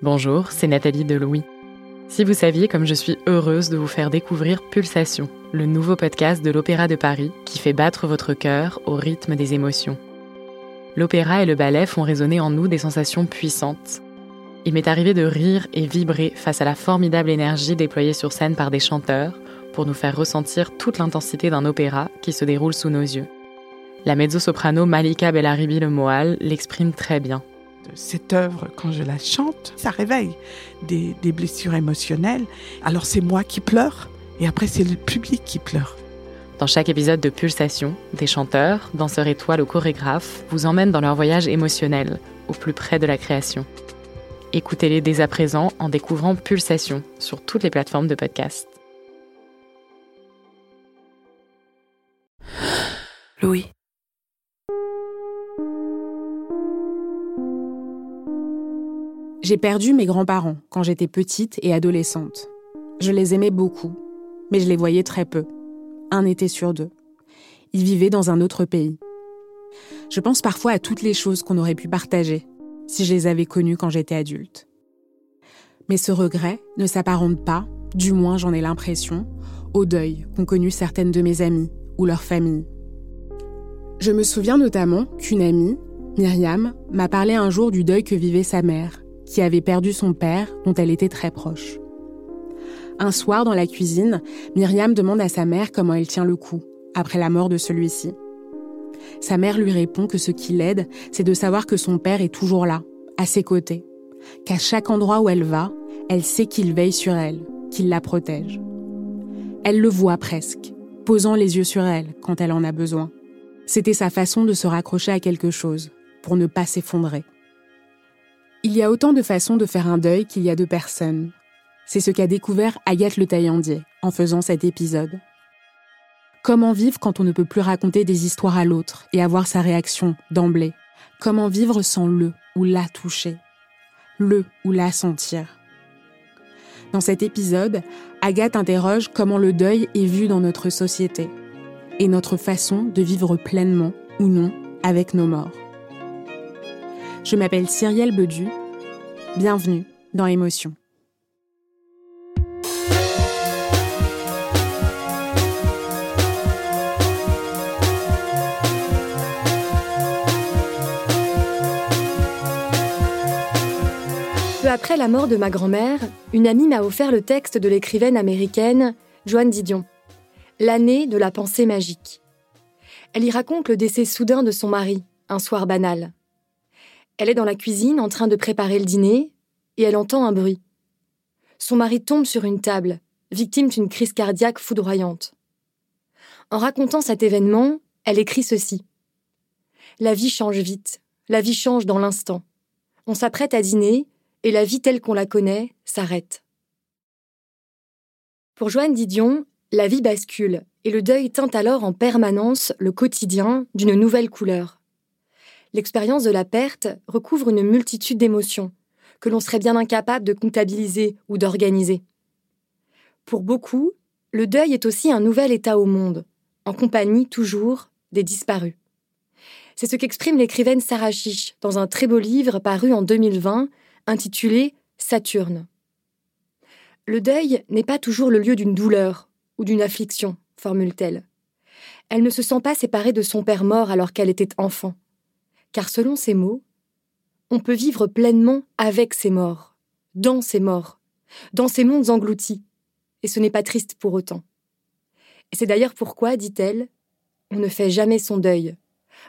Bonjour, c'est Nathalie Delouis. Si vous saviez comme je suis heureuse de vous faire découvrir Pulsation, le nouveau podcast de l'Opéra de Paris qui fait battre votre cœur au rythme des émotions. L'opéra et le ballet font résonner en nous des sensations puissantes. Il m'est arrivé de rire et vibrer face à la formidable énergie déployée sur scène par des chanteurs pour nous faire ressentir toute l'intensité d'un opéra qui se déroule sous nos yeux. La mezzo-soprano Malika Bellaribi Le Moal l'exprime très bien cette œuvre, quand je la chante, ça réveille des, blessures émotionnelles. Alors c'est moi qui pleure et après c'est le public qui pleure. Dans chaque épisode de Pulsation, des chanteurs, danseurs étoiles ou chorégraphes vous emmènent dans leur voyage émotionnel, au plus près de la création. Écoutez-les dès à présent en découvrant Pulsation sur toutes les plateformes de podcast. Louis. J'ai perdu mes grands-parents quand j'étais petite et adolescente. Je les aimais beaucoup, mais je les voyais très peu. Un été sur deux. Ils vivaient dans un autre pays. Je pense parfois à toutes les choses qu'on aurait pu partager si je les avais connus quand j'étais adulte. Mais ce regret ne s'apparente pas, du moins j'en ai l'impression, au deuil qu'ont connu certaines de mes amies ou leurs familles. Je me souviens notamment qu'une amie, Myriam, m'a parlé un jour du deuil que vivait sa mère qui avait perdu son père dont elle était très proche. Un soir dans la cuisine, Myriam demande à sa mère comment elle tient le coup après la mort de celui-ci. Sa mère lui répond que ce qui l'aide, c'est de savoir que son père est toujours là, à ses côtés, qu'à chaque endroit où elle va, elle sait qu'il veille sur elle, qu'il la protège. Elle le voit presque, posant les yeux sur elle quand elle en a besoin. C'était sa façon de se raccrocher à quelque chose, pour ne pas s'effondrer. Il y a autant de façons de faire un deuil qu'il y a de personnes. C'est ce qu'a découvert Agathe Le Taillandier en faisant cet épisode. Comment vivre quand on ne peut plus raconter des histoires à l'autre et avoir sa réaction d'emblée? Comment vivre sans le ou la toucher? Le ou la sentir? Dans cet épisode, Agathe interroge comment le deuil est vu dans notre société et notre façon de vivre pleinement ou non avec nos morts. Je m'appelle Cyrielle Bedu. Bienvenue dans Émotion. Peu après la mort de ma grand-mère, une amie m'a offert le texte de l'écrivaine américaine Joanne Didion, L'année de la pensée magique. Elle y raconte le décès soudain de son mari, un soir banal. Elle est dans la cuisine en train de préparer le dîner et elle entend un bruit. Son mari tombe sur une table, victime d'une crise cardiaque foudroyante. En racontant cet événement, elle écrit ceci. La vie change vite, la vie change dans l'instant. On s'apprête à dîner et la vie telle qu'on la connaît s'arrête. Pour Joanne Didion, la vie bascule et le deuil teint alors en permanence le quotidien d'une nouvelle couleur l'expérience de la perte recouvre une multitude d'émotions que l'on serait bien incapable de comptabiliser ou d'organiser. Pour beaucoup, le deuil est aussi un nouvel état au monde, en compagnie toujours des disparus. C'est ce qu'exprime l'écrivaine Sarah Chiche dans un très beau livre paru en 2020 intitulé Saturne. Le deuil n'est pas toujours le lieu d'une douleur ou d'une affliction, formule-t-elle. Elle ne se sent pas séparée de son père mort alors qu'elle était enfant car selon ces mots, on peut vivre pleinement avec ses morts, dans ses morts, dans ces mondes engloutis, et ce n'est pas triste pour autant. Et c'est d'ailleurs pourquoi, dit-elle, on ne fait jamais son deuil,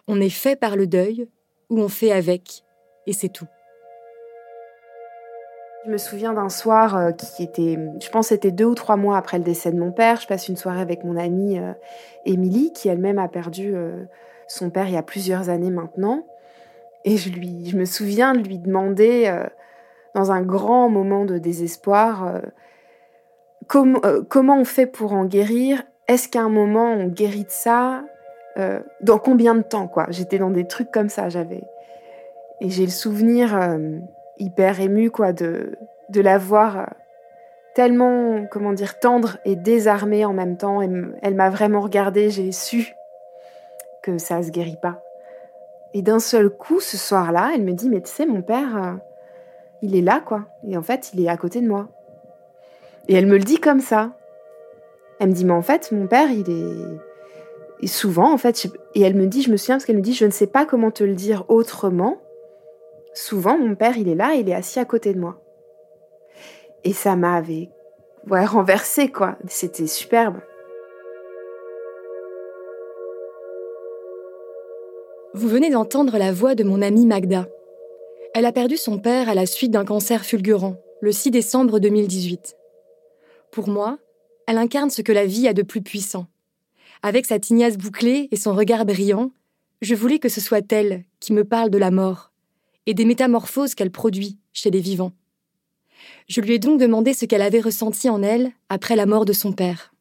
on est fait par le deuil, ou on fait avec, et c'est tout. Je me souviens d'un soir euh, qui était, je pense, c'était deux ou trois mois après le décès de mon père. Je passe une soirée avec mon amie euh, Émilie, qui elle-même a perdu euh, son père il y a plusieurs années maintenant. Et je, lui, me souviens de lui demander, euh, dans un grand moment de désespoir, euh, euh, comment on fait pour en guérir? Est-ce qu'à un moment on guérit de ça? Dans combien de temps quoi? J'étais dans des trucs comme ça, j'avais. Et j'ai le souvenir hyper ému quoi de, de la voir tellement, comment dire, tendre et désarmée en même temps. elle m'a vraiment regardée, j'ai su que ça se guérit pas. Et d'un seul coup, ce soir-là, elle me dit, mais tu sais, mon père, euh, il est là, quoi. Et en fait, il est à côté de moi. Et elle me le dit comme ça. Elle me dit, mais en fait, mon père, il est. souvent, en fait, et elle me dit, je me souviens parce qu'elle me dit, je ne sais pas comment te le dire autrement. Souvent, mon père, il est là, il est assis à côté de moi. Et ça m'avait ouais, renversé, quoi. C'était superbe. Vous venez d'entendre la voix de mon amie Magda. Elle a perdu son père à la suite d'un cancer fulgurant, le 6 décembre 2018. Pour moi, elle incarne ce que la vie a de plus puissant. Avec sa tignasse bouclée et son regard brillant, je voulais que ce soit elle qui me parle de la mort et des métamorphoses qu'elle produit chez les vivants. Je lui ai donc demandé ce qu'elle avait ressenti en elle après la mort de son père.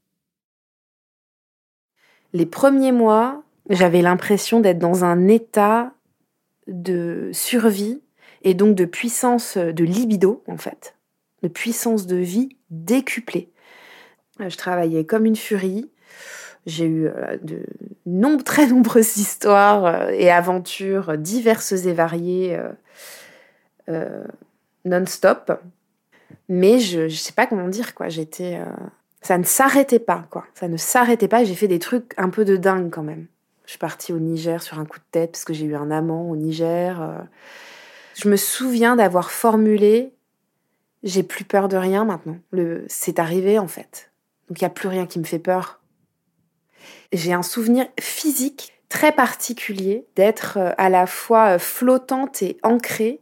Les premiers mois, j'avais l'impression d'être dans un état de survie et donc de puissance de libido, en fait, de puissance de vie décuplée. Je travaillais comme une furie. J'ai eu euh, de très nombreuses histoires euh, et aventures diverses et variées euh, non-stop. Mais je ne sais pas comment dire, quoi. J'étais. ça ne s'arrêtait pas, quoi. Ça ne s'arrêtait pas. J'ai fait des trucs un peu de dingue quand même. Je suis partie au Niger sur un coup de tête parce que j'ai eu un amant au Niger. Je me souviens d'avoir formulé j'ai plus peur de rien maintenant. Le, c'est arrivé en fait. Donc il n'y a plus rien qui me fait peur. J'ai un souvenir physique très particulier d'être euh, à la fois euh, flottante et ancrée.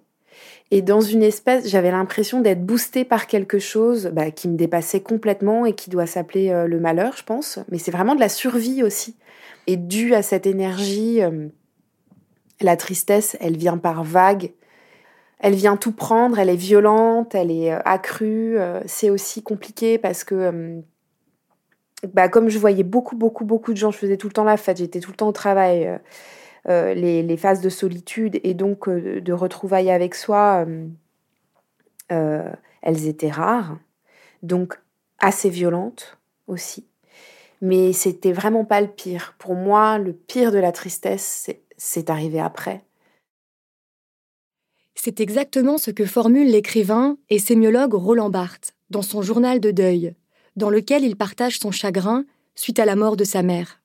Et dans une espèce, j'avais l'impression d'être boostée par quelque chose bah, qui me dépassait complètement et qui doit s'appeler euh, le malheur, je pense. Mais c'est vraiment de la survie aussi. Et dû à cette énergie, la tristesse, elle vient par vagues elle vient tout prendre, elle est violente, elle est euh, accrue. Euh, c'est aussi compliqué parce que, euh, bah, comme je voyais beaucoup, beaucoup, beaucoup de gens, je faisais tout le temps la fête, j'étais tout le temps au travail, les, phases de solitude et donc de retrouvailles avec soi, elles étaient rares, donc assez violentes aussi. Mais c'était vraiment pas le pire. Pour moi, le pire de la tristesse, c'est arrivé après. C'est exactement ce que formule l'écrivain et sémiologue Roland Barthes dans son journal de deuil, dans lequel il partage son chagrin suite à la mort de sa mère.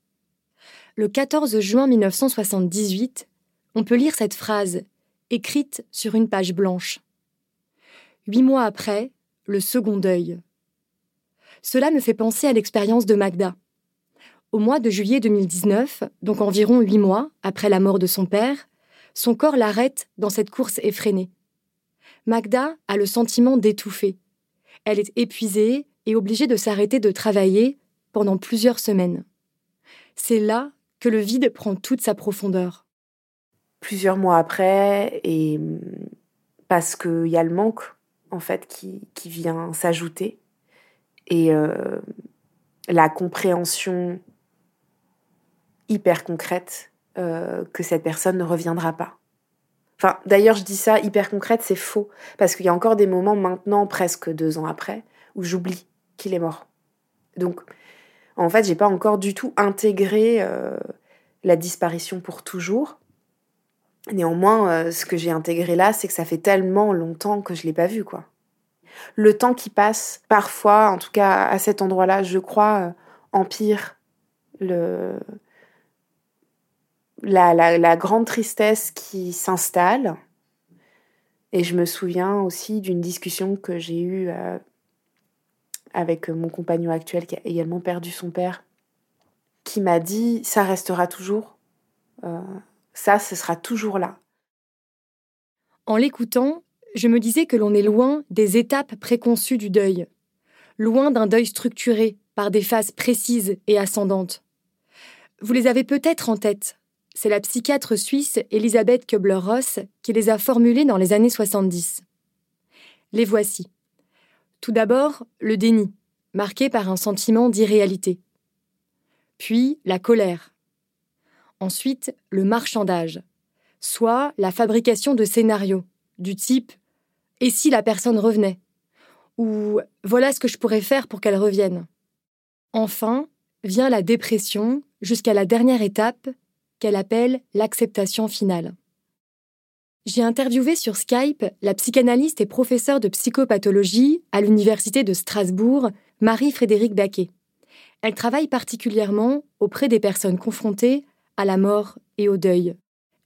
Le 14 juin 1978, on peut lire cette phrase, écrite sur une page blanche. Huit mois après, le second deuil. Cela me fait penser à l'expérience de Magda. Au mois de juillet 2019, donc environ huit mois après la mort de son père, son corps l'arrête dans cette course effrénée. Magda a le sentiment d'étouffer. Elle est épuisée et obligée de s'arrêter de travailler pendant plusieurs semaines. C'est là que le vide prend toute sa profondeur. Plusieurs mois après, et parce qu'il y a le manque en fait qui, vient s'ajouter, et euh, la compréhension hyper concrète euh, que cette personne ne reviendra pas. Enfin, d'ailleurs, je dis ça hyper concrète, c'est faux, parce qu'il y a encore des moments maintenant, presque deux ans après, où j'oublie qu'il est mort. Donc, en fait, j'ai pas encore du tout intégré euh, la disparition pour toujours. Néanmoins, ce que j'ai intégré là, c'est que ça fait tellement longtemps que je l'ai pas vu, quoi. Le temps qui passe, parfois, en tout cas à cet endroit-là, je crois, empire le, la, grande tristesse qui s'installe. Et je me souviens aussi d'une discussion que j'ai eue euh, avec mon compagnon actuel qui a également perdu son père, qui m'a dit ça restera toujours, euh, ça ce sera toujours là. En l'écoutant, je me disais que l'on est loin des étapes préconçues du deuil, loin d'un deuil structuré par des phases précises et ascendantes. Vous les avez peut-être en tête, c'est la psychiatre suisse Elisabeth Kubler-Ross qui les a formulées dans les années 70. Les voici. Tout d'abord, le déni, marqué par un sentiment d'irréalité. Puis, la colère. Ensuite, le marchandage, soit la fabrication de scénarios, du type Et si la personne revenait? Ou Voilà ce que je pourrais faire pour qu'elle revienne. Enfin, vient la dépression jusqu'à la dernière étape, qu'elle appelle l'acceptation finale. J'ai interviewé sur Skype la psychanalyste et professeure de psychopathologie à l'Université de Strasbourg, Marie-Frédérique Baquet. Elle travaille particulièrement auprès des personnes confrontées à la mort et au deuil.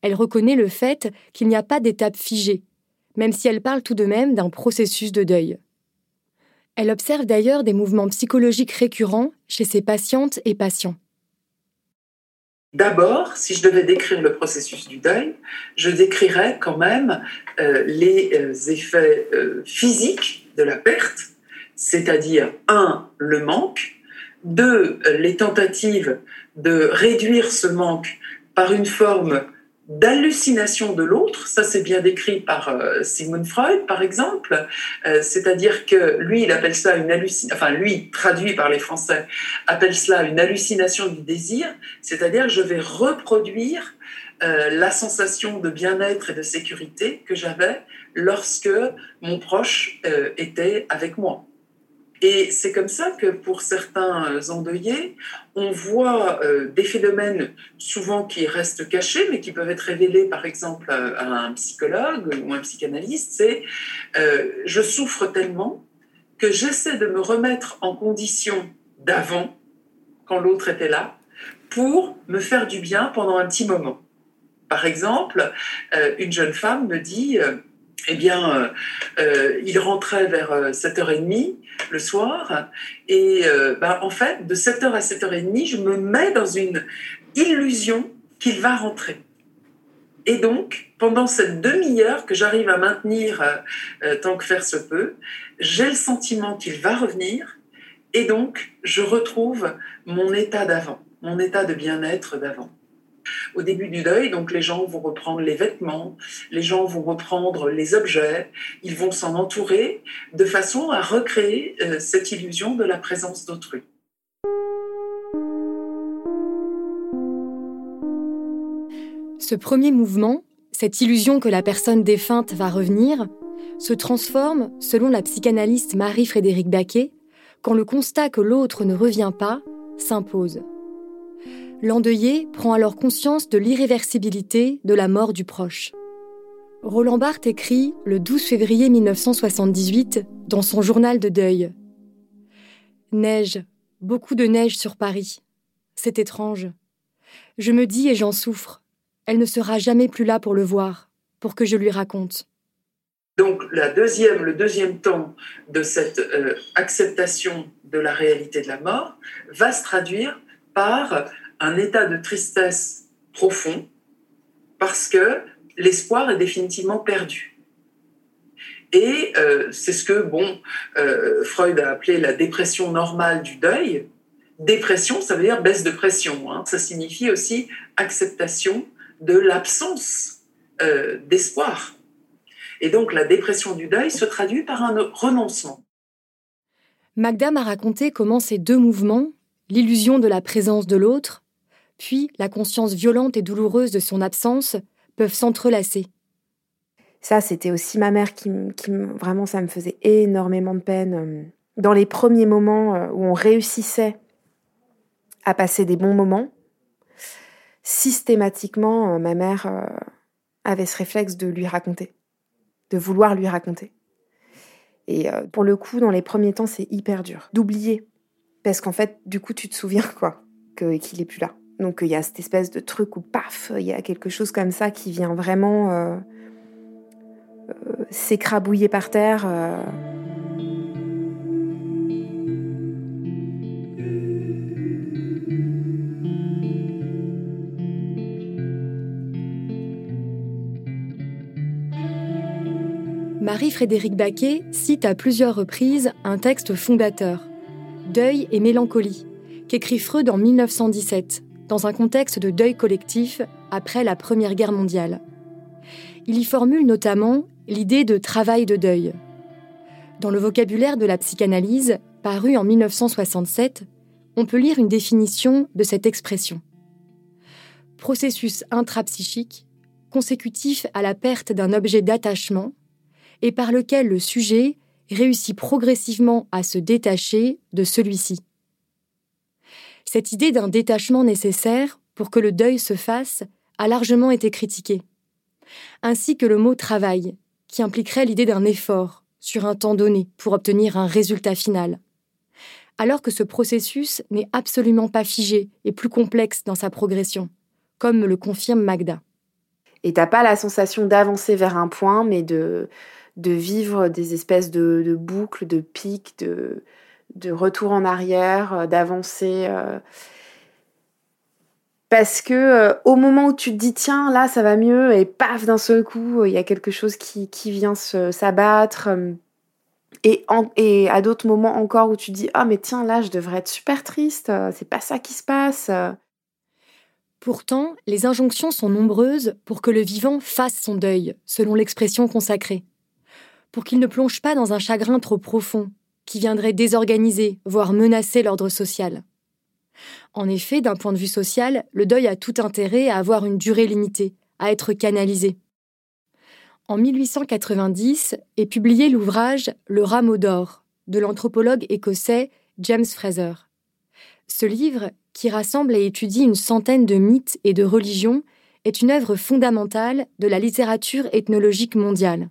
Elle reconnaît le fait qu'il n'y a pas d'étape figée, même si elle parle tout de même d'un processus de deuil. Elle observe d'ailleurs des mouvements psychologiques récurrents chez ses patientes et patients. D'abord, si je devais décrire le processus du deuil, je décrirais quand même euh, les euh, effets euh, physiques de la perte, c'est-à-dire, un, le manque, deux, les tentatives de réduire ce manque par une forme d'hallucination de l'autre, ça c'est bien décrit par euh, Sigmund Freud par exemple, euh, c'est-à-dire que lui il appelle ça une hallucination, enfin lui traduit par les Français appelle cela une hallucination du désir, c'est-à-dire je vais reproduire euh, la sensation de bien-être et de sécurité que j'avais lorsque mon proche était avec moi. Et c'est comme ça que pour certains endeuillés, on voit euh, des phénomènes souvent qui restent cachés, mais qui peuvent être révélés par exemple à un psychologue ou un psychanalyste. C'est euh, je souffre tellement que j'essaie de me remettre en condition d'avant, quand l'autre était là, pour me faire du bien pendant un petit moment. Par exemple, euh, une jeune femme me dit eh bien, euh, euh, il rentrait vers 7h30 euh, le soir. Et bah, en fait, de 7h à 7h30, je me mets dans une illusion qu'il va rentrer. Et donc, pendant cette demi-heure que j'arrive à maintenir tant que faire se peut, j'ai le sentiment qu'il va revenir. Et donc, je retrouve mon état d'avant, mon état de bien-être d'avant au début du deuil. Donc les gens vont reprendre les vêtements, les gens vont reprendre les objets, ils vont s'en entourer de façon à recréer euh, cette illusion de la présence d'autrui. Ce premier mouvement, cette illusion que la personne défunte va revenir, se transforme, selon la psychanalyste Marie-Frédérique Baquet, quand le constat que l'autre ne revient pas s'impose l'endeuillé prend alors conscience de l'irréversibilité de la mort du proche. Roland Barthes écrit le 12 février 1978 dans son journal de deuil. Neige, beaucoup de neige sur Paris. C'est étrange. Je me dis et j'en souffre. Elle ne sera jamais plus là pour le voir, pour que je lui raconte. Donc la deuxième, le deuxième temps de cette euh, acceptation de la réalité de la mort va se traduire par un état de tristesse profond parce que l'espoir est définitivement perdu. Et euh, c'est ce que bon, euh, Freud a appelé la dépression normale du deuil. Dépression, ça veut dire baisse de pression. Hein. Ça signifie aussi acceptation de l'absence euh, d'espoir. Et donc la dépression du deuil se traduit par un renoncement. Magda m'a raconté comment ces deux mouvements, l'illusion de la présence de l'autre puis la conscience violente et douloureuse de son absence peuvent s'entrelacer. Ça, c'était aussi ma mère qui, vraiment, ça me faisait énormément de peine. Euh, dans les premiers moments euh, où on réussissait à passer des bons moments, systématiquement, euh, ma mère avait ce réflexe de lui raconter, de vouloir lui raconter. Et pour le coup, dans les premiers temps, c'est hyper dur d'oublier. Parce qu'en fait, du coup, tu te souviens, quoi, qu'il est plus là. Donc il y a cette espèce de truc où paf, il y a quelque chose comme ça qui vient vraiment euh, euh, s'écrabouiller par terre. Euh. Marie-Frédérique Baquet cite à plusieurs reprises un texte fondateur, Deuil et mélancolie, qu'écrit Freud en 1917 dans un contexte de deuil collectif après la Première Guerre mondiale. Il y formule notamment l'idée de travail de deuil. Dans le vocabulaire de la psychanalyse, paru en 1967, on peut lire une définition de cette expression. Processus intrapsychique, consécutif à la perte d'un objet d'attachement, et par lequel le sujet réussit progressivement à se détacher de celui-ci. Cette idée d'un détachement nécessaire pour que le deuil se fasse a largement été critiquée. ainsi que le mot travail, qui impliquerait l'idée d'un effort sur un temps donné pour obtenir un résultat final. Alors que ce processus n'est absolument pas figé et plus complexe dans sa progression, comme me le confirme Magda. Et t'as pas la sensation d'avancer vers un point, mais de, de vivre des espèces de, boucles, de pics, de, de retour en arrière, euh, d'avancer. Euh. Parce que euh, au moment où tu te dis tiens là ça va mieux et paf d'un seul coup il y a quelque chose qui, qui vient s'abattre et, et à d'autres moments encore où tu te dis ah mais tiens là je devrais être super triste c'est pas ça qui se passe Pourtant, les injonctions sont nombreuses pour que le vivant fasse son deuil, selon l'expression consacrée. Pour qu'il ne plonge pas dans un chagrin trop profond, qui viendrait désorganiser, voire menacer l'ordre social. En effet, d'un point de vue social, le deuil a tout intérêt à avoir une durée limitée, à être canalisé. En 1890 est publié l'ouvrage Le rameau d'or de l'anthropologue écossais James Fraser. Ce livre qui rassemble et étudie une centaine de mythes et de religions, est une œuvre fondamentale de la littérature ethnologique mondiale.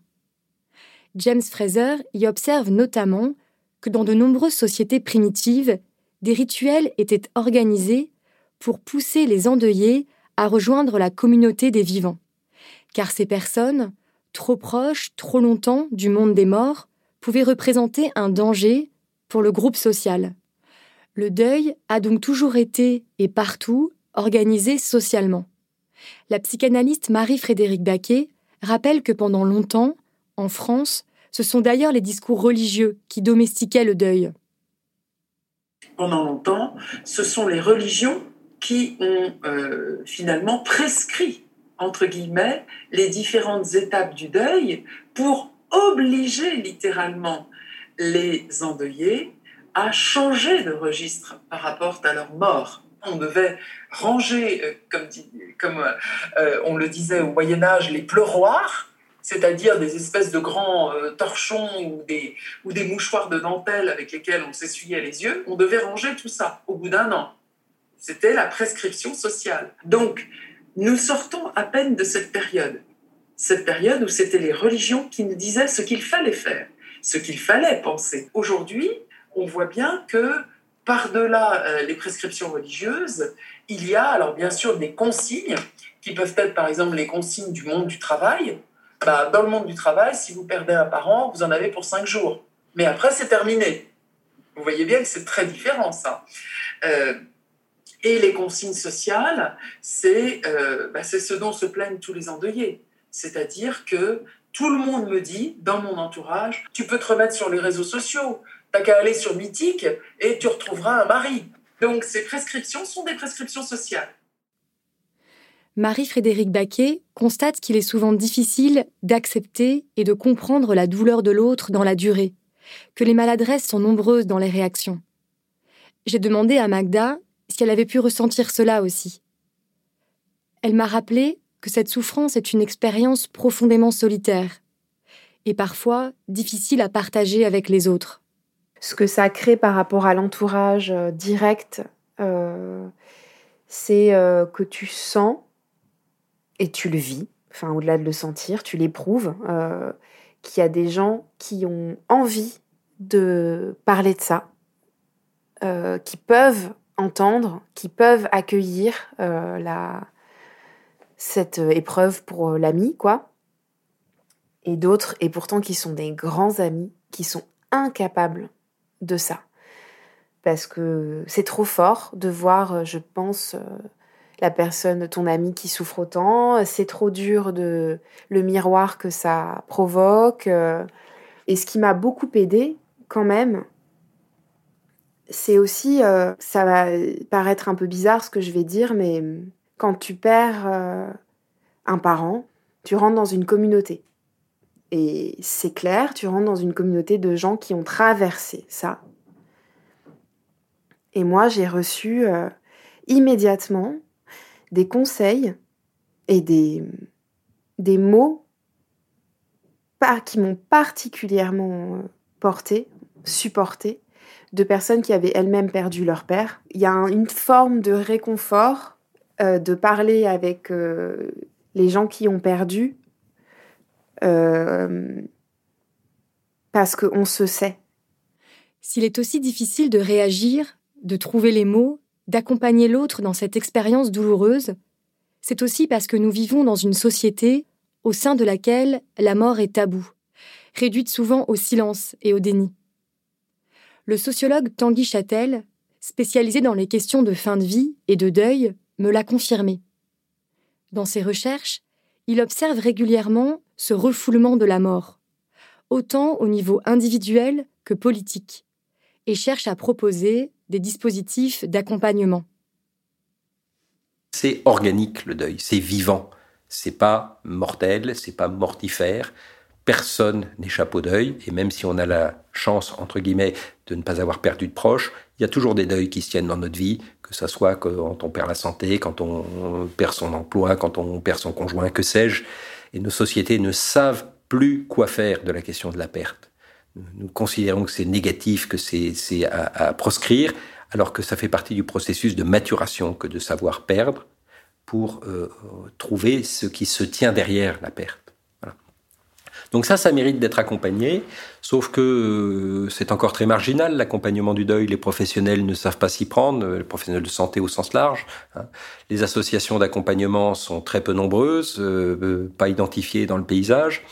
James Fraser y observe notamment dans de nombreuses sociétés primitives, des rituels étaient organisés pour pousser les endeuillés à rejoindre la communauté des vivants, car ces personnes, trop proches, trop longtemps du monde des morts, pouvaient représenter un danger pour le groupe social. Le deuil a donc toujours été, et partout, organisé socialement. La psychanalyste Marie-Frédérique Baquet rappelle que pendant longtemps, en France, ce sont d'ailleurs les discours religieux qui domestiquaient le deuil. Pendant longtemps, ce sont les religions qui ont euh, finalement prescrit, entre guillemets, les différentes étapes du deuil pour obliger littéralement les endeuillés a changé de registre par rapport à leur mort. On devait ranger, euh, comme, euh, on le disait au Moyen Âge, les pleuroirs, c'est-à-dire des espèces de grands torchons ou des, ou des mouchoirs de dentelle avec lesquels on s'essuyait les yeux. On devait ranger tout ça au bout d'un an. C'était la prescription sociale. Donc, nous sortons à peine de cette période. Cette période où c'était les religions qui nous disaient ce qu'il fallait faire, ce qu'il fallait penser. Aujourd'hui, on voit bien que par-delà euh, les prescriptions religieuses, il y a alors bien sûr des consignes qui peuvent être par exemple les consignes du monde du travail. Bah, dans le monde du travail, si vous perdez un parent, vous en avez pour cinq jours. Mais après, c'est terminé. Vous voyez bien que c'est très différent ça. Euh, et les consignes sociales, euh, bah, c'est ce dont se plaignent tous les endeuillés. C'est-à-dire que tout le monde me dit, dans mon entourage, tu peux te remettre sur les réseaux sociaux, T'as qu'à aller sur Mythique et tu retrouveras un mari. Donc ces prescriptions sont des prescriptions sociales. Marie-Frédérique Baquet constate qu'il est souvent difficile d'accepter et de comprendre la douleur de l'autre dans la durée, que les maladresses sont nombreuses dans les réactions. J'ai demandé à Magda si elle avait pu ressentir cela aussi. Elle m'a rappelé que cette souffrance est une expérience profondément solitaire et parfois difficile à partager avec les autres ce que ça crée par rapport à l'entourage euh, direct, euh, c'est euh, que tu sens et tu le vis, enfin au-delà de le sentir, tu l'éprouves, qu'il y a des gens qui ont envie de parler de ça, qui peuvent entendre, qui peuvent accueillir la, cette épreuve pour l'ami, quoi. Et d'autres, et pourtant qui sont des grands amis, qui sont incapables de ça. Parce que c'est trop fort de voir, euh, je pense, euh, la personne, ton ami qui souffre autant. C'est trop dur de le miroir que ça provoque. Euh. Et ce qui m'a beaucoup aidé, quand même, c'est aussi, ça va paraître un peu bizarre ce que je vais dire, mais quand tu perds un parent, tu rentres dans une communauté. Et c'est clair, tu rentres dans une communauté de gens qui ont traversé ça. Et moi, j'ai reçu euh, immédiatement des conseils et des, des mots qui m'ont particulièrement euh, porté, supporté, de personnes qui avaient elles-mêmes perdu leur père. Il y a une forme de réconfort euh, de parler avec les gens qui ont perdu euh, parce qu'on se sait. S'il est aussi difficile de réagir, de trouver les mots, d'accompagner l'autre dans cette expérience douloureuse, c'est aussi parce que nous vivons dans une société au sein de laquelle la mort est tabou, réduite souvent au silence et au déni. Le sociologue Tanguy Châtel, spécialisé dans les questions de fin de vie et de deuil, me l'a confirmé. Dans ses recherches, il observe régulièrement ce refoulement de la mort, autant au niveau individuel que politique, et cherche à proposer des dispositifs d'accompagnement. C'est organique le deuil, c'est vivant, c'est pas mortel, c'est pas mortifère. Personne n'échappe au deuil, et même si on a la chance, entre guillemets, de ne pas avoir perdu de proches, il y a toujours des deuils qui se tiennent dans notre vie, que ce soit quand on perd la santé, quand on perd son emploi, quand on perd son conjoint, que sais-je. Et nos sociétés ne savent plus quoi faire de la question de la perte. Nous considérons que c'est négatif, que c'est à, proscrire, alors que ça fait partie du processus de maturation que de savoir perdre pour euh, trouver ce qui se tient derrière la perte. Donc ça, ça mérite d'être accompagné, sauf que euh, c'est encore très marginal, l'accompagnement du deuil, les professionnels ne savent pas s'y prendre, euh, les professionnels de santé au sens large. Hein. Les associations d'accompagnement sont très peu nombreuses, pas identifiées dans le paysage.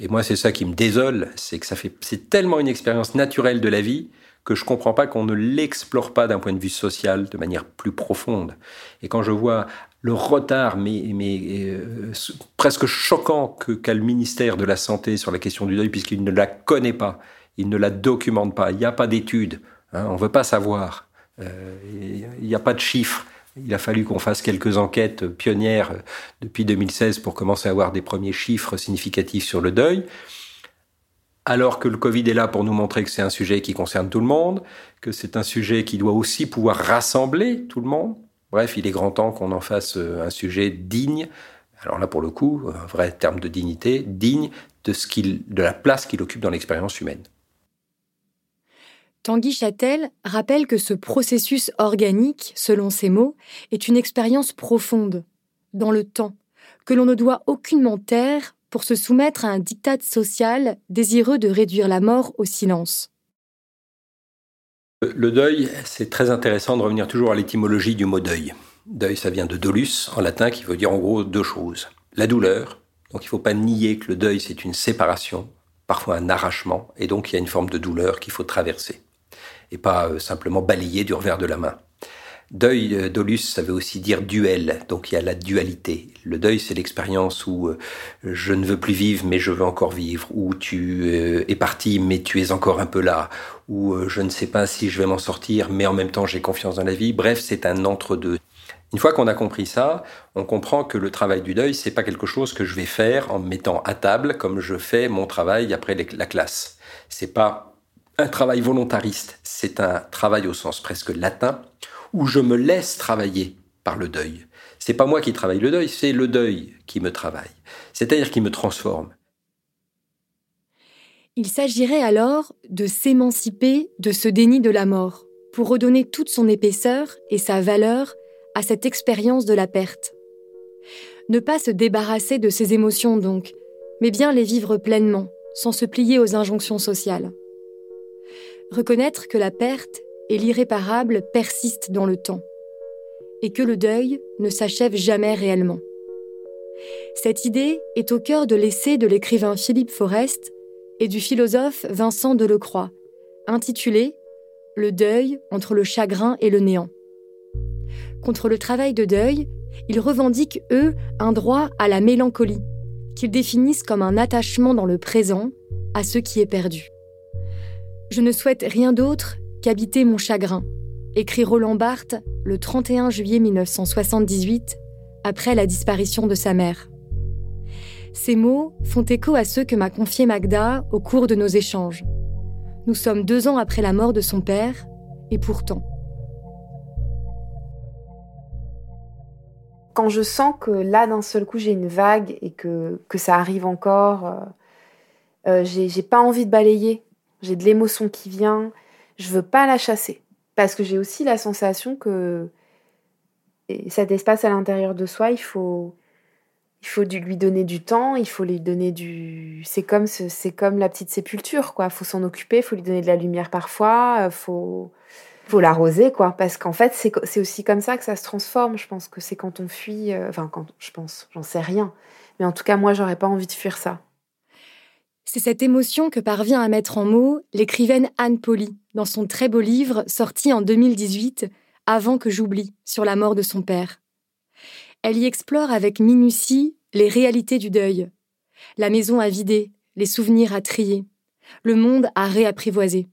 Et moi, c'est ça qui me désole, c'est que ça fait, c'est tellement une expérience naturelle de la vie que je comprends pas qu'on ne l'explore pas d'un point de vue social de manière plus profonde. Et quand je vois le retard, mais, euh, presque choquant que qu'a le ministère de la Santé sur la question du deuil, puisqu'il ne la connaît pas, il ne la documente pas, il n'y a pas d'études, hein, on ne veut pas savoir, euh, il n'y a pas de chiffres. Il a fallu qu'on fasse quelques enquêtes pionnières depuis 2016 pour commencer à avoir des premiers chiffres significatifs sur le deuil. Alors que le Covid est là pour nous montrer que c'est un sujet qui concerne tout le monde, que c'est un sujet qui doit aussi pouvoir rassembler tout le monde. Bref, il est grand temps qu'on en fasse euh, un sujet digne. Alors là, pour le coup, un vrai terme de dignité, digne de, ce de la place qu'il occupe dans l'expérience humaine. Tanguy Châtel rappelle que ce processus organique, selon ses mots, est une expérience profonde, dans le temps, que l'on ne doit aucunement taire pour se soumettre à un diktat social désireux de réduire la mort au silence. Le deuil, c'est très intéressant de revenir toujours à l'étymologie du mot deuil. Deuil, ça vient de dolus en latin, qui veut dire en gros deux choses. La douleur, donc il ne faut pas nier que le deuil, c'est une séparation, parfois un arrachement, et donc il y a une forme de douleur qu'il faut traverser et pas euh, simplement balayer du revers de la main. Deuil, euh, dolus, ça veut aussi dire duel, donc il y a la dualité. Le deuil, c'est l'expérience où euh, je ne veux plus vivre, mais je veux encore vivre, où tu es parti, mais tu es encore un peu là, où je ne sais pas si je vais m'en sortir, mais en même temps j'ai confiance dans la vie. Bref, c'est un entre-deux. Une fois qu'on a compris ça, on comprend que le travail du deuil, c'est pas quelque chose que je vais faire en me mettant à table comme je fais mon travail après la classe. C'est pas un travail volontariste, c'est un travail au sens presque latin, où je me laisse travailler par le deuil. C'est pas moi qui travaille le deuil, c'est le deuil qui me travaille, c'est-à-dire qui me transforme. Il s'agirait alors de s'émanciper de ce déni de la mort pour redonner toute son épaisseur et sa valeur à cette expérience de la perte. Ne pas se débarrasser de ses émotions donc, mais bien les vivre pleinement, sans se plier aux injonctions sociales reconnaître que la perte et l'irréparable persistent dans le temps, et que le deuil ne s'achève jamais réellement. Cette idée est au cœur de l'essai de l'écrivain Philippe Forest et du philosophe Vincent Delecroix, intitulé Le deuil entre le chagrin et le néant. Contre le travail de deuil, ils revendiquent, eux, un droit à la mélancolie, qu'ils définissent comme un attachement dans le présent à ce qui est perdu. Je ne souhaite rien d'autre qu'habiter mon chagrin, écrit Roland Barthes le 31 juillet 1978, après la disparition de sa mère. Ces mots font écho à ceux que m'a confiés Magda au cours de nos échanges. Nous sommes deux ans après la mort de son père, et pourtant. Quand je sens que là, d'un seul coup, j'ai une vague et que, ça arrive encore, euh, euh j'ai pas envie de balayer j'ai de l'émotion qui vient, je veux pas la chasser. Parce que j'ai aussi la sensation que cet espace à l'intérieur de soi, il faut, Il faut lui donner du temps, il faut lui donner du. C'est comme, c'est comme la petite sépulture, quoi. Faut s'en occuper, il faut lui donner de la lumière parfois, il faut, faut l'arroser, quoi. Parce qu'en fait, c'est aussi comme ça que ça se transforme. Je pense que c'est quand on fuit. Euh, enfin, quand. Je pense, j'en sais rien. Mais en tout cas, moi, j'aurais pas envie de fuir ça. C'est cette émotion que parvient à mettre en mots l'écrivaine Anne Polly dans son très beau livre sorti en 2018, Avant que j'oublie, sur la mort de son père. Elle y explore avec minutie les réalités du deuil. La maison à vider, les souvenirs à trier, le monde à réapprivoiser.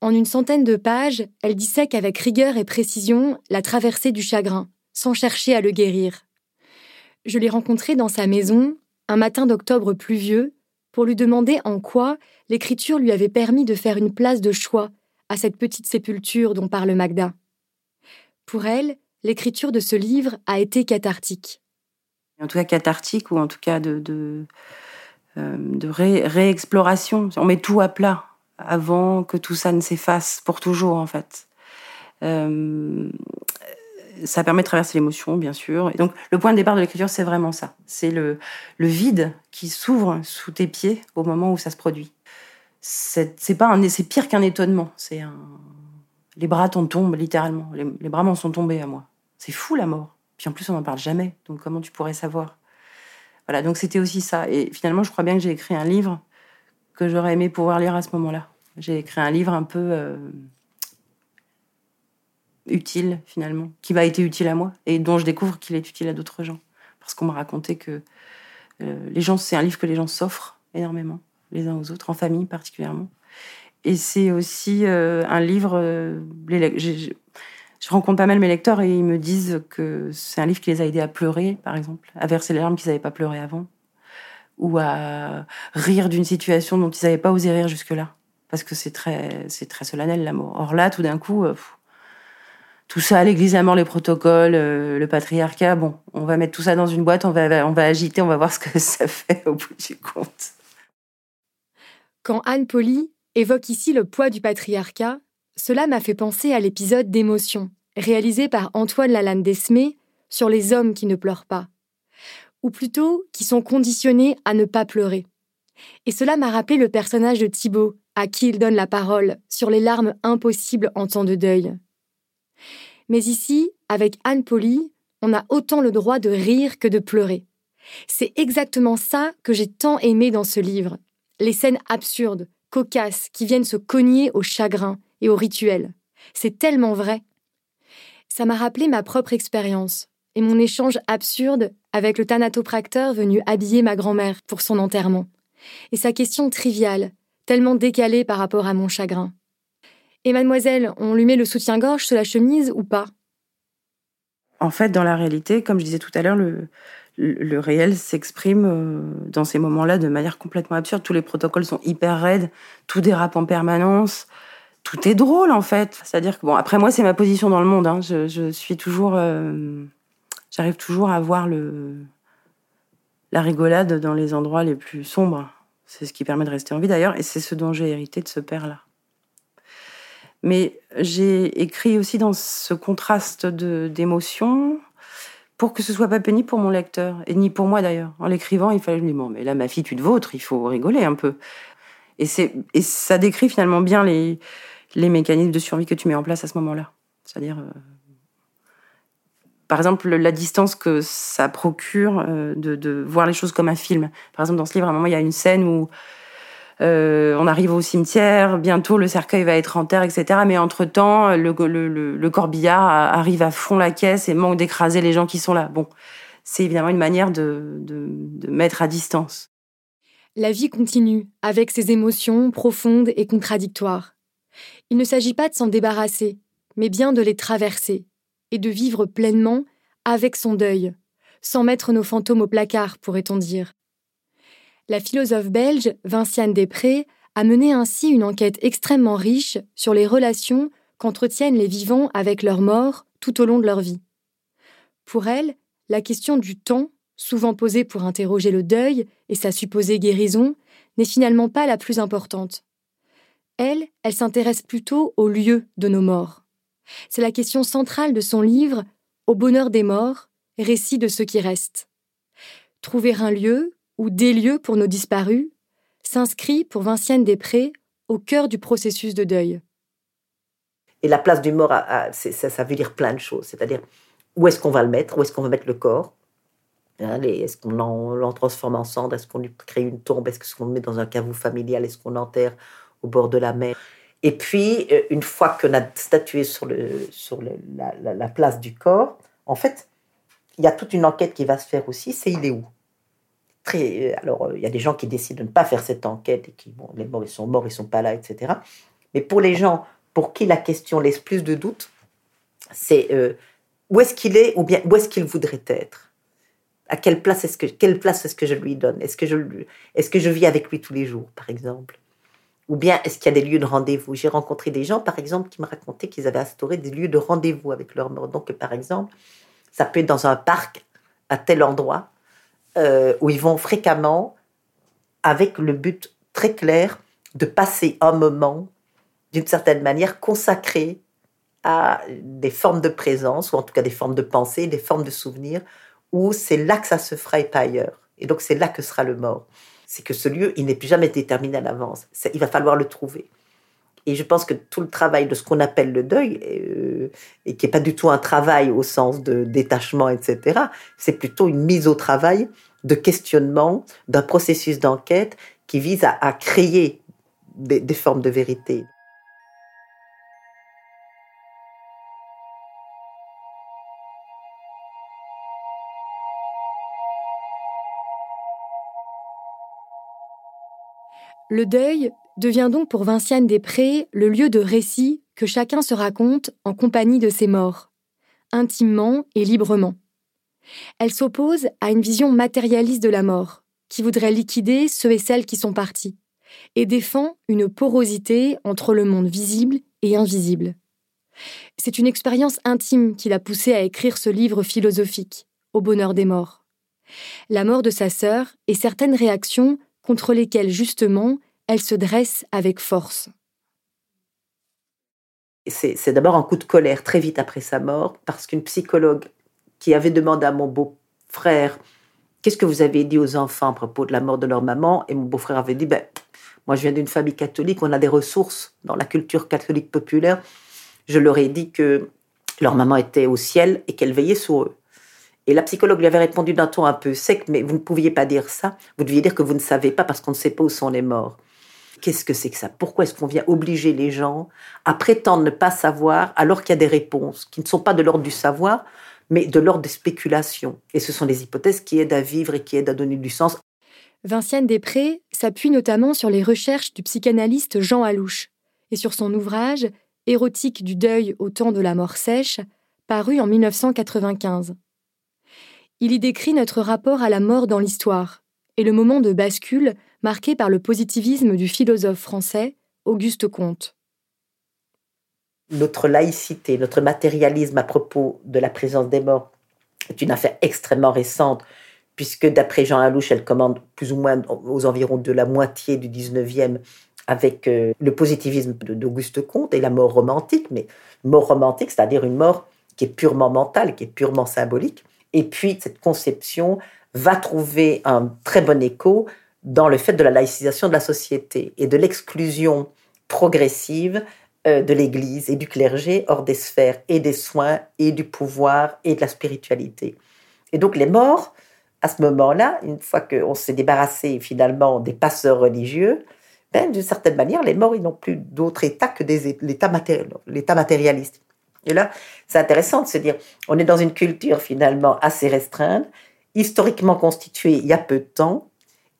En une centaine de pages, elle dissèque avec rigueur et précision la traversée du chagrin, sans chercher à le guérir. Je l'ai rencontrée dans sa maison, un matin d'octobre pluvieux, pour lui demander en quoi l'écriture lui avait permis de faire une place de choix à cette petite sépulture dont parle Magda. Pour elle, l'écriture de ce livre a été cathartique. En tout cas cathartique ou en tout cas de, euh, réexploration. On met tout à plat avant que tout ça ne s'efface pour toujours en fait. Euh, ça permet de traverser l'émotion, bien sûr. Et donc, le point de départ de l'écriture, c'est vraiment ça. C'est le, vide qui s'ouvre sous tes pieds au moment où ça se produit. C'est pas un, c'est pire qu'un étonnement. C'est les bras t'en tombent littéralement. Les, les bras m'en sont tombés à moi. C'est fou la mort. Puis en plus, on n'en parle jamais. Donc comment tu pourrais savoir? Voilà, donc c'était aussi ça. Et finalement, je crois bien que j'ai écrit un livre que j'aurais aimé pouvoir lire à ce moment-là. J'ai écrit un livre un peu euh, utile finalement, qui m'a été utile à moi et dont je découvre qu'il est utile à d'autres gens. Parce qu'on m'a raconté que euh, les gens, c'est un livre que les gens s'offrent énormément, les uns aux autres, en famille particulièrement. Et c'est aussi euh, un livre je rencontre pas mal mes lecteurs et ils me disent que c'est un livre qui les a aidés à pleurer, par exemple, à verser les larmes qu'ils n'avaient pas pleuré avant, ou à rire d'une situation dont ils n'avaient pas osé rire jusque-là, parce que c'est très, c'est très solennel l'amour. Or là, tout d'un coup, euh, tout ça, l'église, mort, les protocoles, euh, le patriarcat, bon, on va mettre tout ça dans une boîte, on va, agiter, on va voir ce que ça fait au bout du compte. Quand Anne Poli évoque ici le poids du patriarcat, cela m'a fait penser à l'épisode d'émotion, réalisé par Antoine Lalanne Desmé sur les hommes qui ne pleurent pas, ou plutôt qui sont conditionnés à ne pas pleurer. Et cela m'a rappelé le personnage de Thibaut, à qui il donne la parole, sur les larmes impossibles en temps de deuil. Mais ici, avec Anne Polly, on a autant le droit de rire que de pleurer. C'est exactement ça que j'ai tant aimé dans ce livre. Les scènes absurdes, cocasses, qui viennent se cogner au chagrin, et au rituel. C'est tellement vrai. Ça m'a rappelé ma propre expérience et mon échange absurde avec le thanatopracteur venu habiller ma grand-mère pour son enterrement. Et sa question triviale, tellement décalée par rapport à mon chagrin. Et mademoiselle, on lui met le soutien-gorge sous la chemise ou pas? En fait, dans la réalité, comme je disais tout à l'heure, le, réel s'exprime euh, dans ces moments-là de manière complètement absurde. Tous les protocoles sont hyper raides, tout dérape en permanence tout est drôle en fait. C'est-à-dire que bon, après moi c'est ma position dans le monde. Hein. Je, suis toujours, euh, j'arrive toujours à voir la rigolade dans les endroits les plus sombres. C'est ce qui permet de rester en vie d'ailleurs, et c'est ce dont j'ai hérité de ce père-là. Mais j'ai écrit aussi dans ce contraste d'émotions pour que ce soit pas pénible pour mon lecteur, et ni pour moi d'ailleurs. En l'écrivant, il fallait dire, bon, mais là, ma fille, tu te vôtres, il faut rigoler un peu. Et, et ça décrit finalement bien les, les mécanismes de survie que tu mets en place à ce moment-là. C'est-à-dire, euh, par exemple, la distance que ça procure euh, de, voir les choses comme un film. Par exemple, dans ce livre, à un moment, il y a une scène où euh, on arrive au cimetière, bientôt le cercueil va être en terre, etc. Mais entre-temps, le, corbillard arrive à fond la caisse et manque d'écraser les gens qui sont là. Bon, c'est évidemment une manière de mettre à distance. La vie continue, avec ses émotions profondes et contradictoires. Il ne s'agit pas de s'en débarrasser, mais bien de les traverser et de vivre pleinement avec son deuil, sans mettre nos fantômes au placard, pourrait-on dire. La philosophe belge Vinciane Després a mené ainsi une enquête extrêmement riche sur les relations qu'entretiennent les vivants avec leurs morts tout au long de leur vie. Pour elle, la question du temps, souvent posée pour interroger le deuil et sa supposée guérison, n'est finalement pas la plus importante. Elle, elle s'intéresse plutôt au lieu de nos morts. C'est la question centrale de son livre Au bonheur des morts, récit de ceux qui restent. trouver un lieu ou des lieux pour nos disparus, s'inscrit pour Vinciane Després au cœur du processus de deuil. Et la place du mort, ça, veut dire plein de choses. C'est-à-dire, où est-ce qu'on va le mettre? Où est-ce qu'on va mettre le corps? Hein, Est-ce qu'on l'en transforme en cendre? Est-ce qu'on lui crée une tombe? Est-ce qu'on le met dans un caveau familial Est-ce qu'on l'enterre au bord de la mer? Et puis, euh, une fois qu'on a statué sur, sur la, place du corps, en fait, il y a toute une enquête qui va se faire aussi, c'est il est où? Très, euh, alors, euh, il y a des gens qui décident de ne pas faire cette enquête et qui, bon, les morts, ils sont morts, ils sont pas là, etc. Mais pour les gens pour qui la question laisse plus de doutes, c'est euh, où est-ce qu'il est ou bien où est-ce qu'il voudrait être? À quelle place est-ce que quelle place est-ce que je lui donne? Est-ce que je est-ce que je vis avec lui tous les jours, par exemple? Ou bien est-ce qu'il y a des lieux de rendez-vous? J'ai rencontré des gens, par exemple, qui me racontaient qu'ils avaient instauré des lieux de rendez-vous avec leur mort. Donc, par exemple, ça peut être dans un parc à tel endroit euh, où ils vont fréquemment avec le but très clair de passer un moment d'une certaine manière, consacré à des formes de présence, ou en tout cas des formes de pensée, des formes de souvenirs, où c'est là que ça se fera et pas ailleurs. Et donc c'est là que sera le mort. C'est que ce lieu, il n'est plus jamais déterminé à l'avance. Il va falloir le trouver. Et je pense que tout le travail de ce qu'on appelle le deuil, euh, et qui n'est pas du tout un travail au sens de détachement, etc., c'est plutôt une mise au travail de questionnement, d'un processus d'enquête qui vise à, créer des formes de vérité. Le deuil devient donc pour Vinciane Després le lieu de récit que chacun se raconte en compagnie de ses morts, intimement et librement. Elle s'oppose à une vision matérialiste de la mort, qui voudrait liquider ceux et celles qui sont partis, et défend une porosité entre le monde visible et invisible. C'est une expérience intime qui l'a poussée à écrire ce livre philosophique, Au bonheur des morts. La mort de sa sœur et certaines réactions contre lesquelles justement elle se dresse avec force. C'est d'abord un coup de colère très vite après sa mort, parce qu'une psychologue qui avait demandé à mon beau-frère Qu'est-ce que vous avez dit aux enfants à propos de la mort de leur maman? Et mon beau-frère avait dit ben, Moi, je viens d'une famille catholique, on a des ressources dans la culture catholique populaire. Je leur ai dit que leur maman était au ciel et qu'elle veillait sur eux. Et la psychologue lui avait répondu d'un ton un peu sec, mais vous ne pouviez pas dire ça. Vous deviez dire que vous ne savez pas parce qu'on ne sait pas où sont les morts. Qu'est-ce que c'est que ça? Pourquoi est-ce qu'on vient obliger les gens à prétendre ne pas savoir alors qu'il y a des réponses qui ne sont pas de l'ordre du savoir, mais de l'ordre des spéculations? Et ce sont des hypothèses qui aident à vivre et qui aident à donner du sens. Vinciane Després s'appuie notamment sur les recherches du psychanalyste Jean Alouche et sur son ouvrage Érotique du deuil au temps de la mort sèche, paru en 1995. Il y décrit notre rapport à la mort dans l'histoire et le moment de bascule marqué par le positivisme du philosophe français Auguste Comte. Notre laïcité, notre matérialisme à propos de la présence des morts est une affaire extrêmement récente, puisque d'après Jean Alouche, elle commande plus ou moins aux environs de la moitié du 19e avec euh, le positivisme d'Auguste Comte et la mort romantique, mais mort romantique, c'est-à-dire une mort qui est purement mentale, qui est purement symbolique. Et puis, cette conception va trouver un très bon écho dans le fait de la laïcisation de la société et de l'exclusion progressive euh, de l'Église et du clergé hors des sphères et des soins et du pouvoir et de la spiritualité. Et donc les morts, à ce moment-là, une fois qu'on s'est débarrassé finalement des passeurs religieux, ben, d'une certaine manière, les morts, ils n'ont plus d'autre état que l'état matérialiste. Et là, c'est intéressant de se dire, on est dans une culture finalement assez restreinte, historiquement constituée il y a peu de temps,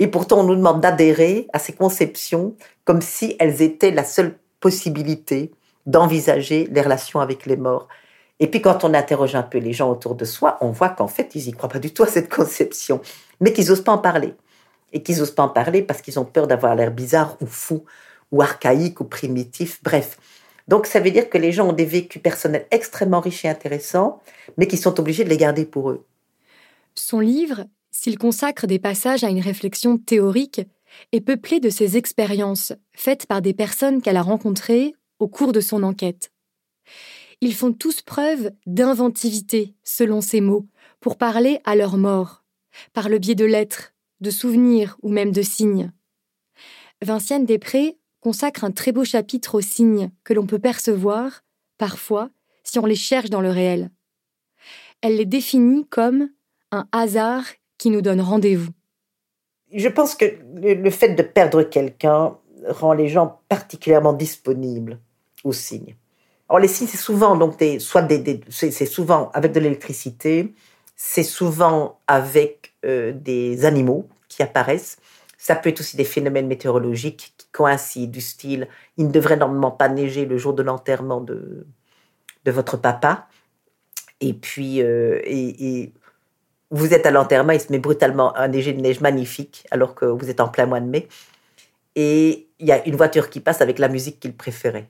et pourtant on nous demande d'adhérer à ces conceptions comme si elles étaient la seule possibilité d'envisager les relations avec les morts. Et puis quand on interroge un peu les gens autour de soi, on voit qu'en fait, ils n'y croient pas du tout à cette conception, mais qu'ils n'osent pas en parler. Et qu'ils n'osent pas en parler parce qu'ils ont peur d'avoir l'air bizarre ou fou, ou archaïque ou primitif, bref. Donc ça veut dire que les gens ont des vécus personnels extrêmement riches et intéressants, mais qui sont obligés de les garder pour eux. Son livre, s'il consacre des passages à une réflexion théorique, est peuplé de ses expériences faites par des personnes qu'elle a rencontrées au cours de son enquête. Ils font tous preuve d'inventivité, selon ses mots, pour parler à leur mort, par le biais de lettres, de souvenirs ou même de signes. Vinciane Després consacre un très beau chapitre aux signes que l'on peut percevoir, parfois, si on les cherche dans le réel. Elle les définit comme un hasard qui nous donne rendez-vous. Je pense que le fait de perdre quelqu'un rend les gens particulièrement disponibles aux signes. Alors les signes, c'est souvent donc des, soit des, c'est souvent avec de l'électricité, c'est souvent avec euh, des animaux qui apparaissent. Ça peut être aussi des phénomènes météorologiques qui coïncident, du style il ne devrait normalement pas neiger le jour de l'enterrement de, de votre papa. Et puis, euh, et, vous êtes à l'enterrement, il se met brutalement un neige de neige magnifique, alors que vous êtes en plein mois de mai. Et il y a une voiture qui passe avec la musique qu'il préférait.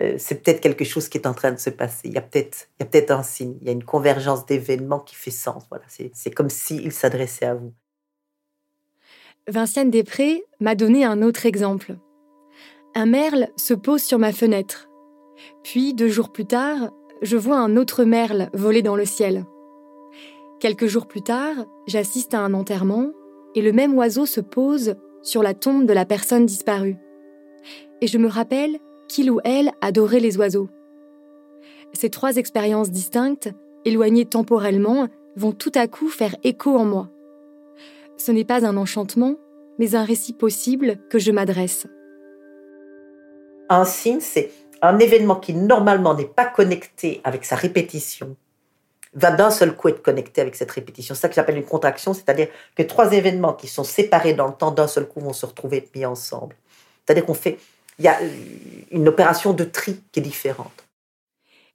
Euh, c'est peut-être quelque chose qui est en train de se passer. Il y a peut-être, y a peut-être un signe. Il y a une convergence d'événements qui fait sens. Voilà, c'est comme s'il s'adressait à vous. Vinciane Després m'a donné un autre exemple. Un merle se pose sur ma fenêtre. Puis, deux jours plus tard, je vois un autre merle voler dans le ciel. Quelques jours plus tard, j'assiste à un enterrement et le même oiseau se pose sur la tombe de la personne disparue. Et je me rappelle qu'il ou elle adorait les oiseaux. Ces trois expériences distinctes, éloignées temporellement, vont tout à coup faire écho en moi. Ce n'est pas un enchantement, mais un récit possible que je m'adresse. Un signe, c'est un événement qui normalement n'est pas connecté avec sa répétition, va d'un seul coup être connecté avec cette répétition. C'est ça que j'appelle une contraction, c'est-à-dire que trois événements qui sont séparés dans le temps d'un seul coup vont se retrouver mis ensemble. C'est-à-dire qu'on fait, il y a une opération de tri qui est différente.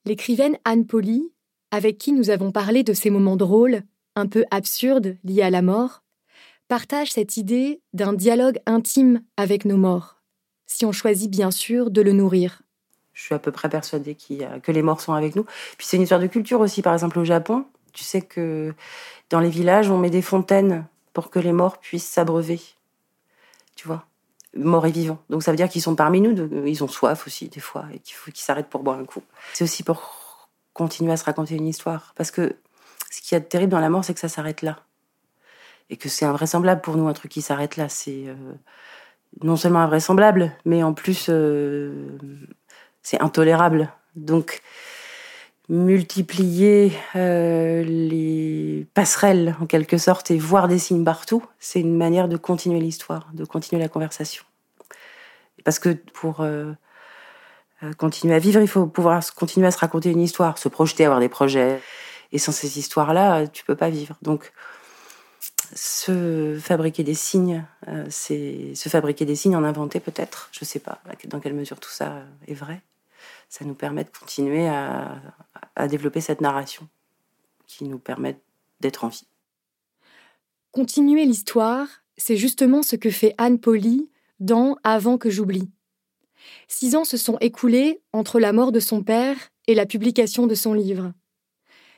L'écrivaine Anne Polly, avec qui nous avons parlé de ces moments drôles, un peu absurdes, liés à la mort, partage cette idée d'un dialogue intime avec nos morts, si on choisit bien sûr de le nourrir. Je suis à peu près persuadée que les morts sont avec nous. Puis c'est une histoire de culture aussi. Par exemple, au Japon, tu sais que dans les villages, on met des fontaines pour que les morts puissent s'abreuver. Tu vois? Morts et vivants. Donc ça veut dire qu'ils sont parmi nous. Ils ont soif aussi, des fois, et qu'il faut qu'ils s'arrêtent pour boire un coup. C'est aussi pour continuer à se raconter une histoire. Parce que ce qui est terrible dans la mort, c'est que ça s'arrête là. Et que c'est invraisemblable pour nous, un truc qui s'arrête là. C'est euh, non seulement invraisemblable, mais en plus. Euh, c'est intolérable. Donc, multiplier euh, les passerelles en quelque sorte et voir des signes partout, c'est une manière de continuer l'histoire, de continuer la conversation. Parce que pour euh, euh, continuer à vivre, il faut pouvoir continuer à se raconter une histoire, se projeter, avoir des projets. Et sans ces histoires-là, tu peux pas vivre. Donc, se fabriquer des signes, c'est se fabriquer des signes, en inventer peut-être. Je sais pas dans quelle mesure tout ça est vrai ça nous permet de continuer à, développer cette narration qui nous permet d'être en vie. Continuer l'histoire, c'est justement ce que fait Anne Polly dans Avant que j'oublie. Six ans se sont écoulés entre la mort de son père et la publication de son livre.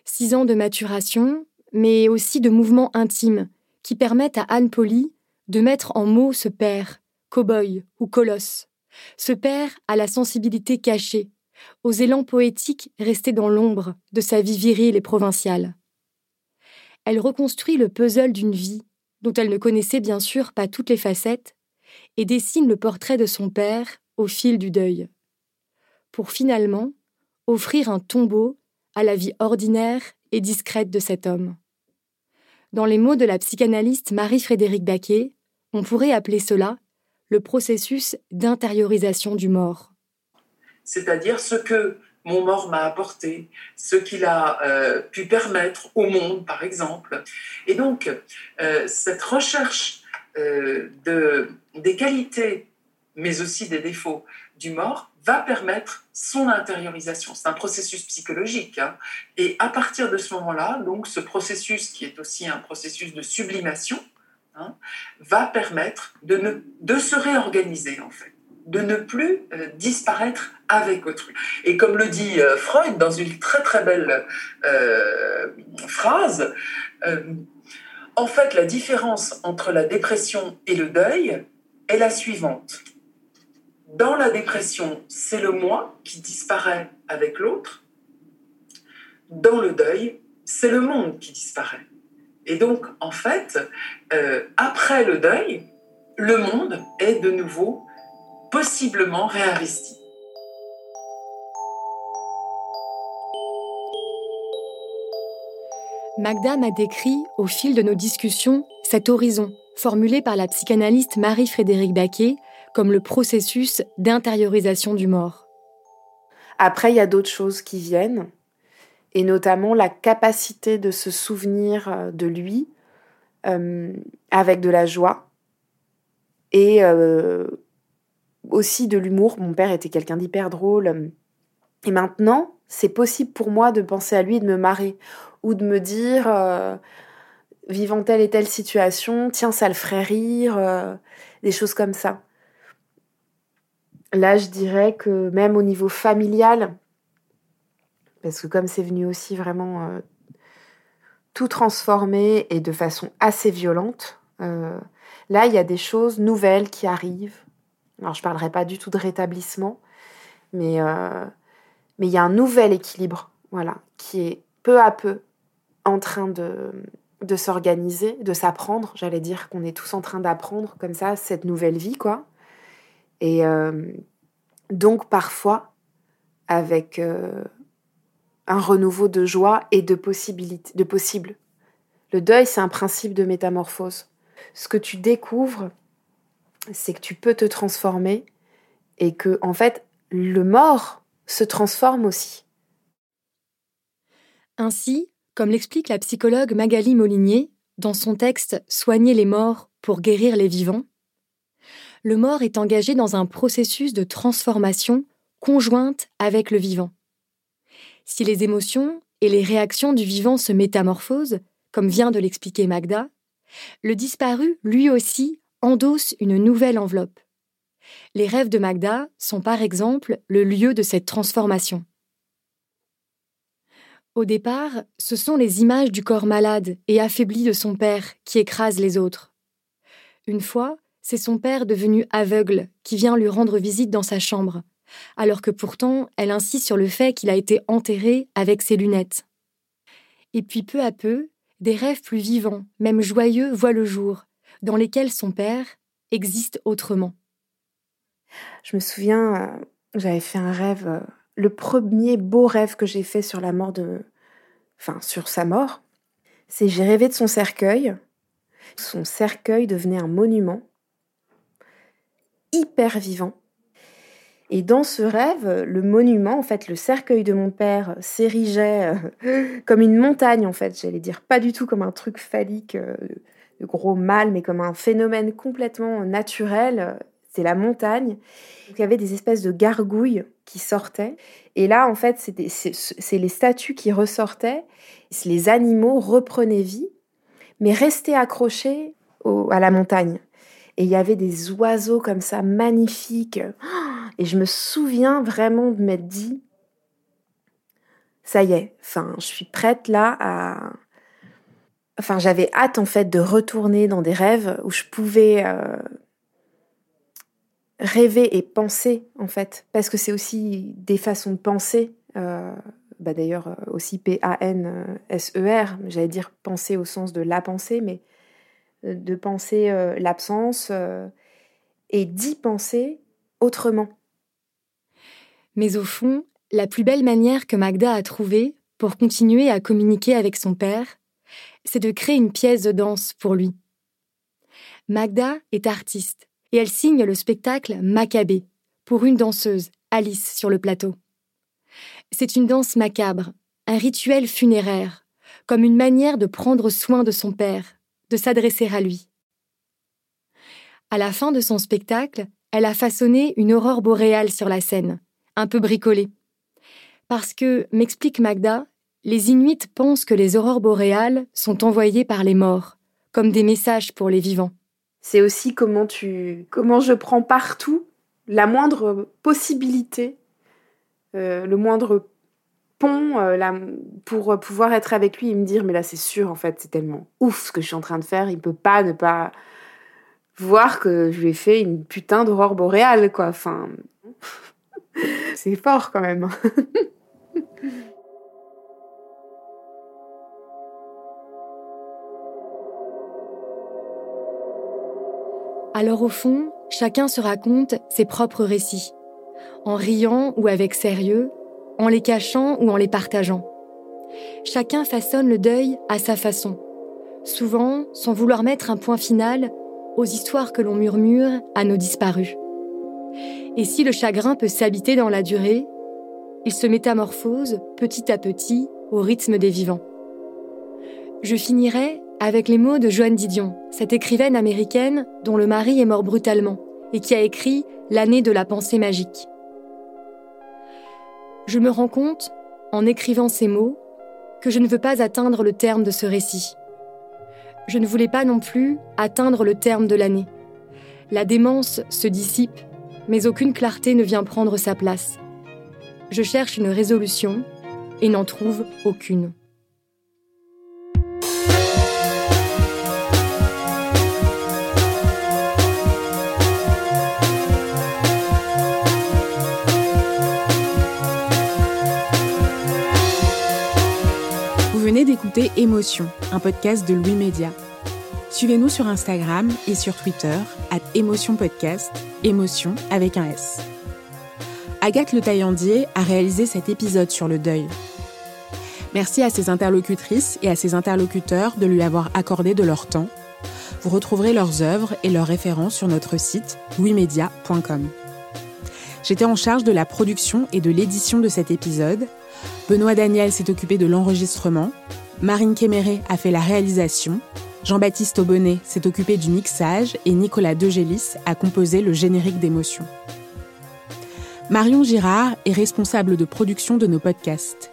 Six ans de maturation, mais aussi de mouvements intimes qui permettent à Anne Polly de mettre en mots ce père, cow-boy ou colosse, ce père à la sensibilité cachée, aux élans poétiques restés dans l'ombre de sa vie virile et provinciale. Elle reconstruit le puzzle d'une vie, dont elle ne connaissait bien sûr pas toutes les facettes, et dessine le portrait de son père au fil du deuil, pour finalement offrir un tombeau à la vie ordinaire et discrète de cet homme. Dans les mots de la psychanalyste Marie-Frédérique Baquet, on pourrait appeler cela le processus d'intériorisation du mort c'est-à-dire ce que mon mort m'a apporté, ce qu'il a euh, pu permettre au monde, par exemple. Et donc, euh, cette recherche euh, de, des qualités, mais aussi des défauts du mort, va permettre son intériorisation. C'est un processus psychologique. Hein. Et à partir de ce moment-là, donc ce processus qui est aussi un processus de sublimation, hein, va permettre de se réorganiser, en fait de ne plus euh, disparaître avec autrui. Et comme le dit euh, Freud dans une très très belle euh, phrase, en fait la différence entre la dépression et le deuil est la suivante. Dans la dépression, c'est le moi qui disparaît avec l'autre. Dans le deuil, c'est le monde qui disparaît. Et donc, en fait, après le deuil, le monde est de nouveau possiblement réinvesti. Magda m'a décrit, au fil de nos discussions, cet horizon, formulé par la psychanalyste Marie-Frédérique Baquet comme le processus d'intériorisation du mort. Après, il y a d'autres choses qui viennent, et notamment la capacité de se souvenir euh, de lui euh, avec de la joie et euh, aussi de l'humour. Mon père était quelqu'un d'hyper drôle. Et maintenant, c'est possible pour moi de penser à lui et de me marrer ou de me dire, vivant telle et telle situation, tiens, ça le ferait rire, des choses comme ça. Là, je dirais que même au niveau familial, parce que comme c'est venu aussi vraiment euh, tout transformer et de façon assez violente, euh, là, il y a des choses nouvelles qui arrivent. Alors, je ne parlerai pas du tout de rétablissement, mais euh, mais il y a un nouvel équilibre, voilà, qui est peu à peu en train de, de s'organiser, de s'apprendre. J'allais dire qu'on est tous en train d'apprendre comme ça cette nouvelle vie, quoi. Et donc parfois avec un renouveau de joie et de de possibles. Le deuil, c'est un principe de métamorphose. Ce que tu découvres, c'est que tu peux te transformer et que, en fait, le mort se transforme aussi. Ainsi, comme l'explique la psychologue Magali Molinier dans son texte Soigner les morts pour guérir les vivants, le mort est engagé dans un processus de transformation conjointe avec le vivant. Si les émotions et les réactions du vivant se métamorphosent, comme vient de l'expliquer Magda, le disparu, lui aussi, endosse une nouvelle enveloppe. Les rêves de Magda sont par exemple le lieu de cette transformation. Au départ, ce sont les images du corps malade et affaibli de son père qui écrasent les autres. Une fois, c'est son père devenu aveugle qui vient lui rendre visite dans sa chambre, alors que pourtant elle insiste sur le fait qu'il a été enterré avec ses lunettes. Et puis peu à peu, des rêves plus vivants, même joyeux, voient le jour, dans lesquels son père existe autrement. Je me souviens, euh, j'avais fait un rêve, euh, le premier beau rêve que j'ai fait sur la mort de. Enfin, sur sa mort, c'est j'ai rêvé de son cercueil. Son cercueil devenait un monument hyper vivant et dans ce rêve, le monument, en fait, le cercueil de mon père s'érigeait euh, comme une montagne, en fait, j'allais dire, pas du tout comme un truc phallique gros mal, mais comme un phénomène complètement naturel. C'est la montagne. Il y avait des espèces de gargouilles qui sortaient. Et là, en fait, c'est les statues qui ressortaient. Les animaux reprenaient vie, mais restaient accrochés à la montagne. Et il y avait des oiseaux comme ça, magnifiques. Et je me souviens vraiment de m'être dit, ça y est, enfin, je suis prête là à... Enfin, j'avais hâte en fait de retourner dans des rêves où je pouvais euh, rêver et penser en fait, parce que c'est aussi des façons de penser. Euh, bah d'ailleurs euh, aussi P-A-N-S-E-R, j'allais dire penser au sens de la pensée, mais de penser l'absence et d'y penser autrement. Mais au fond, la plus belle manière que Magda a trouvée pour continuer à communiquer avec son père, c'est de créer une pièce de danse pour lui. Magda est artiste et elle signe le spectacle Maccabée pour une danseuse, Alice, sur le plateau. C'est une danse macabre, un rituel funéraire, comme une manière de prendre soin de son père, de s'adresser à lui. À la fin de son spectacle, elle a façonné une aurore boréale sur la scène, un peu bricolée. Parce que, m'explique Magda, les Inuits pensent que les aurores boréales sont envoyées par les morts, comme des messages pour les vivants. C'est aussi comment tu, comment je prends partout la moindre possibilité, euh, le moindre pont euh, pour pouvoir être avec lui et me dire mais là c'est sûr en fait c'est tellement ouf ce que je suis en train de faire, il peut pas ne pas voir que je lui ai fait une putain d'aurore boréale quoi. Enfin, c'est fort quand même. Alors au fond, chacun se raconte ses propres récits, en riant ou avec sérieux, en les cachant ou en les partageant. Chacun façonne le deuil à sa façon, souvent sans vouloir mettre un point final aux histoires que l'on murmure à nos disparus. Et si le chagrin peut s'habiter dans la durée, il se métamorphose petit à petit au rythme des vivants. Je finirai avec les mots de Joanne Didion, cette écrivaine américaine dont le mari est mort brutalement et qui a écrit L'année de la pensée magique. Je me rends compte, en écrivant ces mots, que je ne veux pas atteindre le terme de ce récit. Je ne voulais pas non plus atteindre le terme de l'année. La démence se dissipe, mais aucune clarté ne vient prendre sa place. Je cherche une résolution et n'en trouve aucune. D'écouter Émotion, un podcast de Louis Média. Suivez-nous sur Instagram et sur Twitter, at Émotion Podcast, Émotion avec un S. Agathe Le Taillandier a réalisé cet épisode sur le deuil. Merci à ses interlocutrices et à ses interlocuteurs de lui avoir accordé de leur temps. Vous retrouverez leurs œuvres et leurs références sur notre site louismedia.com. J'étais en charge de la production et de l'édition de cet épisode Benoît Daniel s'est occupé de l'enregistrement, Marine Kéméré a fait la réalisation, Jean-Baptiste Aubonnet s'est occupé du mixage et Nicolas Degélis a composé le générique d'émotion. Marion Girard est responsable de production de nos podcasts.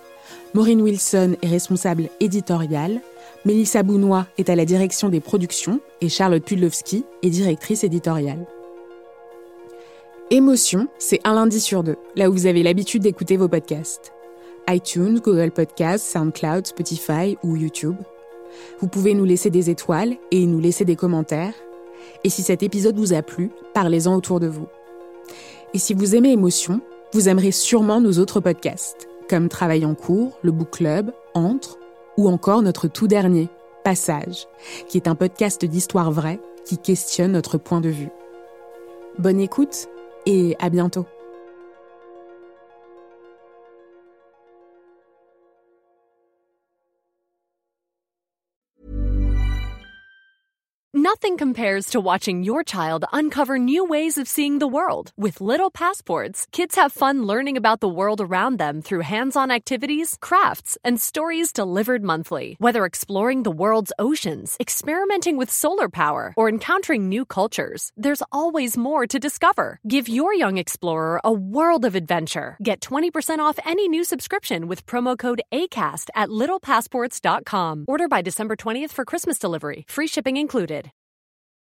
Maureen Wilson est responsable éditoriale, Mélissa Bounois est à la direction des productions et Charlotte Pudlowski est directrice éditoriale. Émotion, c'est un lundi sur deux, là où vous avez l'habitude d'écouter vos podcasts iTunes, Google Podcasts, SoundCloud, Spotify ou YouTube. Vous pouvez nous laisser des étoiles et nous laisser des commentaires. Et si cet épisode vous a plu, parlez-en autour de vous. Et si vous aimez Émotion, vous aimerez sûrement nos autres podcasts, comme Travail en cours, le Book Club, Entre, ou encore notre tout dernier, Passage, qui est un podcast d'histoire vraie qui questionne notre point de vue. Bonne écoute et à bientôt. Nothing compares to watching your child uncover new ways of seeing the world. With Little Passports, kids have fun learning about the world around them through hands on activities, crafts, and stories delivered monthly. Whether exploring the world's oceans, experimenting with solar power, or encountering new cultures, there's always more to discover. Give your young explorer a world of adventure. Get 20% off any new subscription with promo code ACAST at littlepassports.com. Order by December 20th for Christmas delivery. Free shipping included.